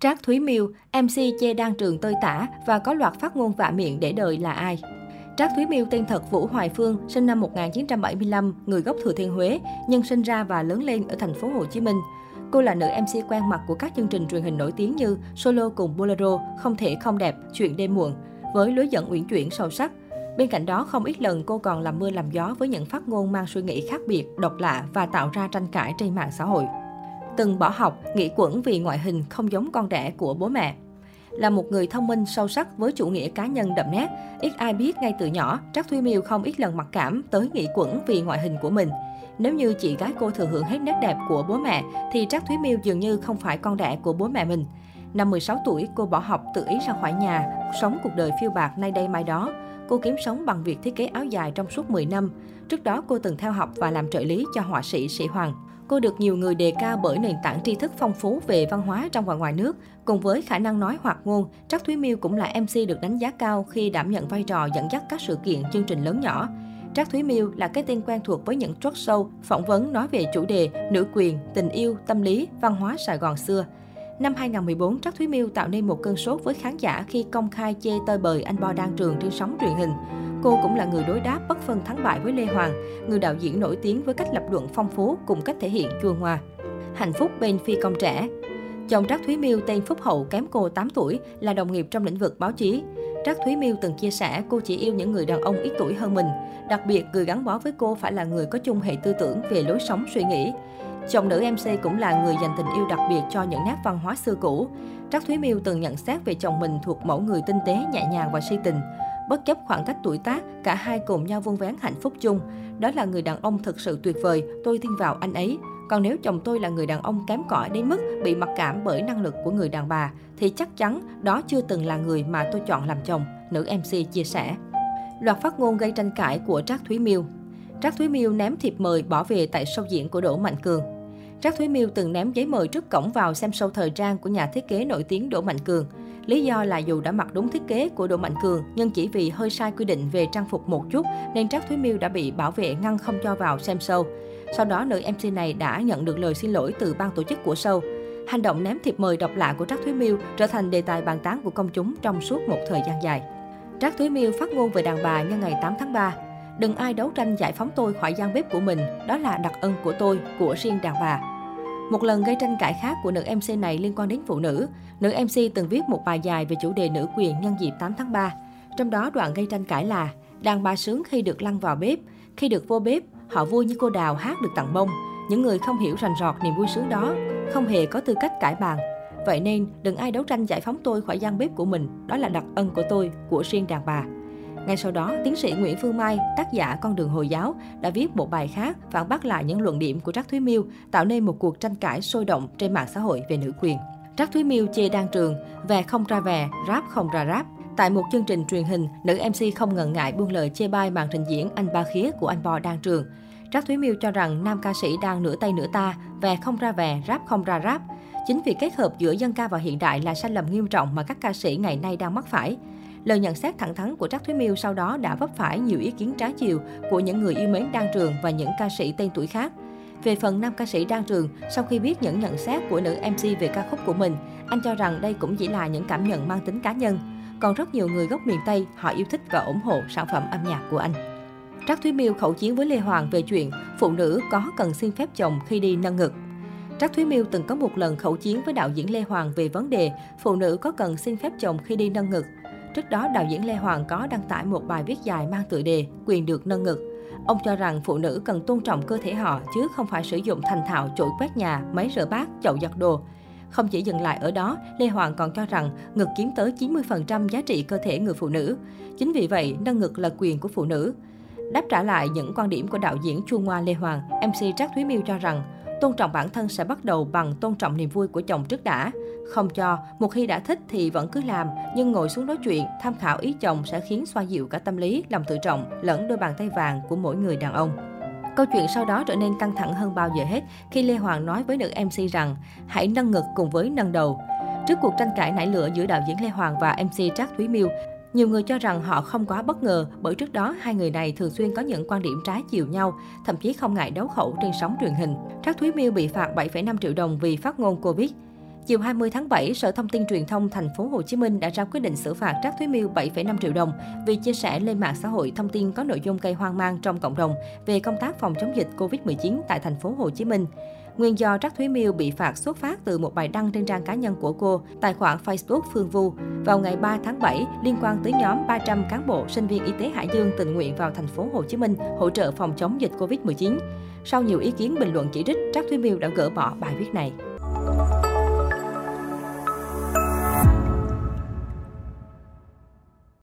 Trác Thúy Miêu, MC chê Đan Trường tơi tả và có loạt phát ngôn vạ miệng để đời là ai. Trác Thúy Miêu tên thật Vũ Hoài Phương, sinh năm 1975, người gốc Thừa Thiên Huế, nhưng sinh ra và lớn lên ở thành phố Hồ Chí Minh. Cô là nữ MC quen mặt của các chương trình truyền hình nổi tiếng như Solo cùng Bolero, Không thể không đẹp, Chuyện đêm muộn, với lối dẫn uyển chuyển sâu sắc. Bên cạnh đó, không ít lần cô còn làm mưa làm gió với những phát ngôn mang suy nghĩ khác biệt, độc lạ và tạo ra tranh cãi trên mạng xã hội từng bỏ học, nghỉ quẩn vì ngoại hình không giống con đẻ của bố mẹ. Là một người thông minh sâu sắc với chủ nghĩa cá nhân đậm nét, ít ai biết ngay từ nhỏ, Trác Thúy Miêu không ít lần mặc cảm tới nghỉ quẩn vì ngoại hình của mình. Nếu như chị gái cô thừa hưởng hết nét đẹp của bố mẹ, thì Trác Thúy Miêu dường như không phải con đẻ của bố mẹ mình. Năm 16 tuổi, cô bỏ học tự ý ra khỏi nhà, sống cuộc đời phiêu bạc nay đây mai đó. Cô kiếm sống bằng việc thiết kế áo dài trong suốt 10 năm. Trước đó, cô từng theo học và làm trợ lý cho họa sĩ Sĩ Hoàng. Cô được nhiều người đề cao bởi nền tảng tri thức phong phú về văn hóa trong và ngoài nước. Cùng với khả năng nói hoạt ngôn, Trác Thúy Miêu cũng là MC được đánh giá cao khi đảm nhận vai trò dẫn dắt các sự kiện, chương trình lớn nhỏ. Trác Thúy Miêu là cái tên quen thuộc với những talk show, phỏng vấn nói về chủ đề nữ quyền, tình yêu, tâm lý, văn hóa Sài Gòn xưa. Năm 2014, Trác Thúy Miêu tạo nên một cơn sốt với khán giả khi công khai chê tơi bời anh Bo Đan Trường trên sóng truyền hình. Cô cũng là người đối đáp bất phân thắng bại với Lê Hoàng, người đạo diễn nổi tiếng với cách lập luận phong phú cùng cách thể hiện chua ngoa. Hạnh phúc bên phi công trẻ Chồng Trác Thúy Miêu tên Phúc Hậu kém cô 8 tuổi, là đồng nghiệp trong lĩnh vực báo chí. Trác Thúy Miêu từng chia sẻ cô chỉ yêu những người đàn ông ít tuổi hơn mình. Đặc biệt, người gắn bó với cô phải là người có chung hệ tư tưởng về lối sống suy nghĩ. Chồng nữ MC cũng là người dành tình yêu đặc biệt cho những nét văn hóa xưa cũ. Trác Thúy Miêu từng nhận xét về chồng mình thuộc mẫu người tinh tế, nhẹ nhàng và si tình. Bất chấp khoảng cách tuổi tác, cả hai cùng nhau vun vén hạnh phúc chung. Đó là người đàn ông thực sự tuyệt vời, tôi tin vào anh ấy. Còn nếu chồng tôi là người đàn ông kém cỏi đến mức bị mặc cảm bởi năng lực của người đàn bà, thì chắc chắn đó chưa từng là người mà tôi chọn làm chồng, nữ MC chia sẻ. Loạt phát ngôn gây tranh cãi của Trác Thúy Miêu Trác Thúy Miêu ném thiệp mời bỏ về tại sâu diễn của Đỗ Mạnh Cường. Trác Thúy Miêu từng ném giấy mời trước cổng vào xem show thời trang của nhà thiết kế nổi tiếng Đỗ Mạnh Cường. Lý do là dù đã mặc đúng thiết kế của Đỗ Mạnh Cường, nhưng chỉ vì hơi sai quy định về trang phục một chút, nên Trác Thúy Miêu đã bị bảo vệ ngăn không cho vào xem show. Sau đó, nữ MC này đã nhận được lời xin lỗi từ ban tổ chức của show. Hành động ném thiệp mời độc lạ của Trác Thúy Miêu trở thành đề tài bàn tán của công chúng trong suốt một thời gian dài. Trác Thúy Miêu phát ngôn về đàn bà nhân ngày 8 tháng 3. Đừng ai đấu tranh giải phóng tôi khỏi gian bếp của mình, đó là đặc ân của tôi, của riêng đàn bà. Một lần gây tranh cãi khác của nữ MC này liên quan đến phụ nữ. Nữ MC từng viết một bài dài về chủ đề nữ quyền nhân dịp 8 tháng 3. Trong đó đoạn gây tranh cãi là đàn bà sướng khi được lăn vào bếp, khi được vô bếp, họ vui như cô đào hát được tặng bông. Những người không hiểu rành rọt niềm vui sướng đó, không hề có tư cách cãi bàn. Vậy nên, đừng ai đấu tranh giải phóng tôi khỏi gian bếp của mình, đó là đặc ân của tôi, của riêng đàn bà. Ngay sau đó, tiến sĩ Nguyễn Phương Mai, tác giả Con đường Hồi giáo, đã viết một bài khác phản bác lại những luận điểm của Trác Thúy Miêu, tạo nên một cuộc tranh cãi sôi động trên mạng xã hội về nữ quyền. Trác Thúy Miêu chê Đan Trường, về không ra về, rap không ra rap. Tại một chương trình truyền hình, nữ MC không ngần ngại buông lời chê bai màn trình diễn Anh Ba Khía của anh Bo Đan Trường. Trác Thúy Miêu cho rằng nam ca sĩ đang nửa tay nửa ta, về không ra về, rap không ra rap. Chính vì kết hợp giữa dân ca và hiện đại là sai lầm nghiêm trọng mà các ca sĩ ngày nay đang mắc phải. Lời nhận xét thẳng thắn của Trác Thúy Miêu sau đó đã vấp phải nhiều ý kiến trái chiều của những người yêu mến Đan Trường và những ca sĩ tên tuổi khác. Về phần nam ca sĩ Đan Trường, sau khi biết những nhận xét của nữ MC về ca khúc của mình, anh cho rằng đây cũng chỉ là những cảm nhận mang tính cá nhân. Còn rất nhiều người gốc miền Tây, họ yêu thích và ủng hộ sản phẩm âm nhạc của anh. Trác Thúy Miêu khẩu chiến với Lê Hoàng về chuyện phụ nữ có cần xin phép chồng khi đi nâng ngực. Trác Thúy Miêu từng có một lần khẩu chiến với đạo diễn Lê Hoàng về vấn đề phụ nữ có cần xin phép chồng khi đi nâng ngực. Trước đó, đạo diễn Lê Hoàng có đăng tải một bài viết dài mang tựa đề Quyền được nâng ngực. Ông cho rằng phụ nữ cần tôn trọng cơ thể họ chứ không phải sử dụng thành thạo chổi quét nhà, máy rửa bát, chậu giặt đồ. Không chỉ dừng lại ở đó, Lê Hoàng còn cho rằng ngực chiếm tới 90% giá trị cơ thể người phụ nữ. Chính vì vậy, nâng ngực là quyền của phụ nữ. Đáp trả lại những quan điểm của đạo diễn Chu Ngoa Lê Hoàng, MC Trác Thúy Miêu cho rằng Tôn trọng bản thân sẽ bắt đầu bằng tôn trọng niềm vui của chồng trước đã. Không cho, một khi đã thích thì vẫn cứ làm, nhưng ngồi xuống nói chuyện, tham khảo ý chồng sẽ khiến xoa dịu cả tâm lý, lòng tự trọng, lẫn đôi bàn tay vàng của mỗi người đàn ông. Câu chuyện sau đó trở nên căng thẳng hơn bao giờ hết khi Lê Hoàng nói với nữ MC rằng hãy nâng ngực cùng với nâng đầu. Trước cuộc tranh cãi nảy lửa giữa đạo diễn Lê Hoàng và MC Trác Thúy Miêu, nhiều người cho rằng họ không quá bất ngờ bởi trước đó hai người này thường xuyên có những quan điểm trái chiều nhau, thậm chí không ngại đấu khẩu trên sóng truyền hình. Trác Thúy Miêu bị phạt 7,5 triệu đồng vì phát ngôn Covid. Chiều 20 tháng 7, Sở Thông tin Truyền thông Thành phố Hồ Chí Minh đã ra quyết định xử phạt Trác Thúy Miêu 7,5 triệu đồng vì chia sẻ lên mạng xã hội thông tin có nội dung gây hoang mang trong cộng đồng về công tác phòng chống dịch Covid-19 tại Thành phố Hồ Chí Minh. Nguyên do Trác Thúy Miêu bị phạt xuất phát từ một bài đăng trên trang cá nhân của cô, tài khoản Facebook Phương Vu, vào ngày 3 tháng 7 liên quan tới nhóm 300 cán bộ sinh viên y tế Hải Dương tình nguyện vào thành phố Hồ Chí Minh hỗ trợ phòng chống dịch Covid-19. Sau nhiều ý kiến bình luận chỉ trích, Trác Thúy Miêu đã gỡ bỏ bài viết này.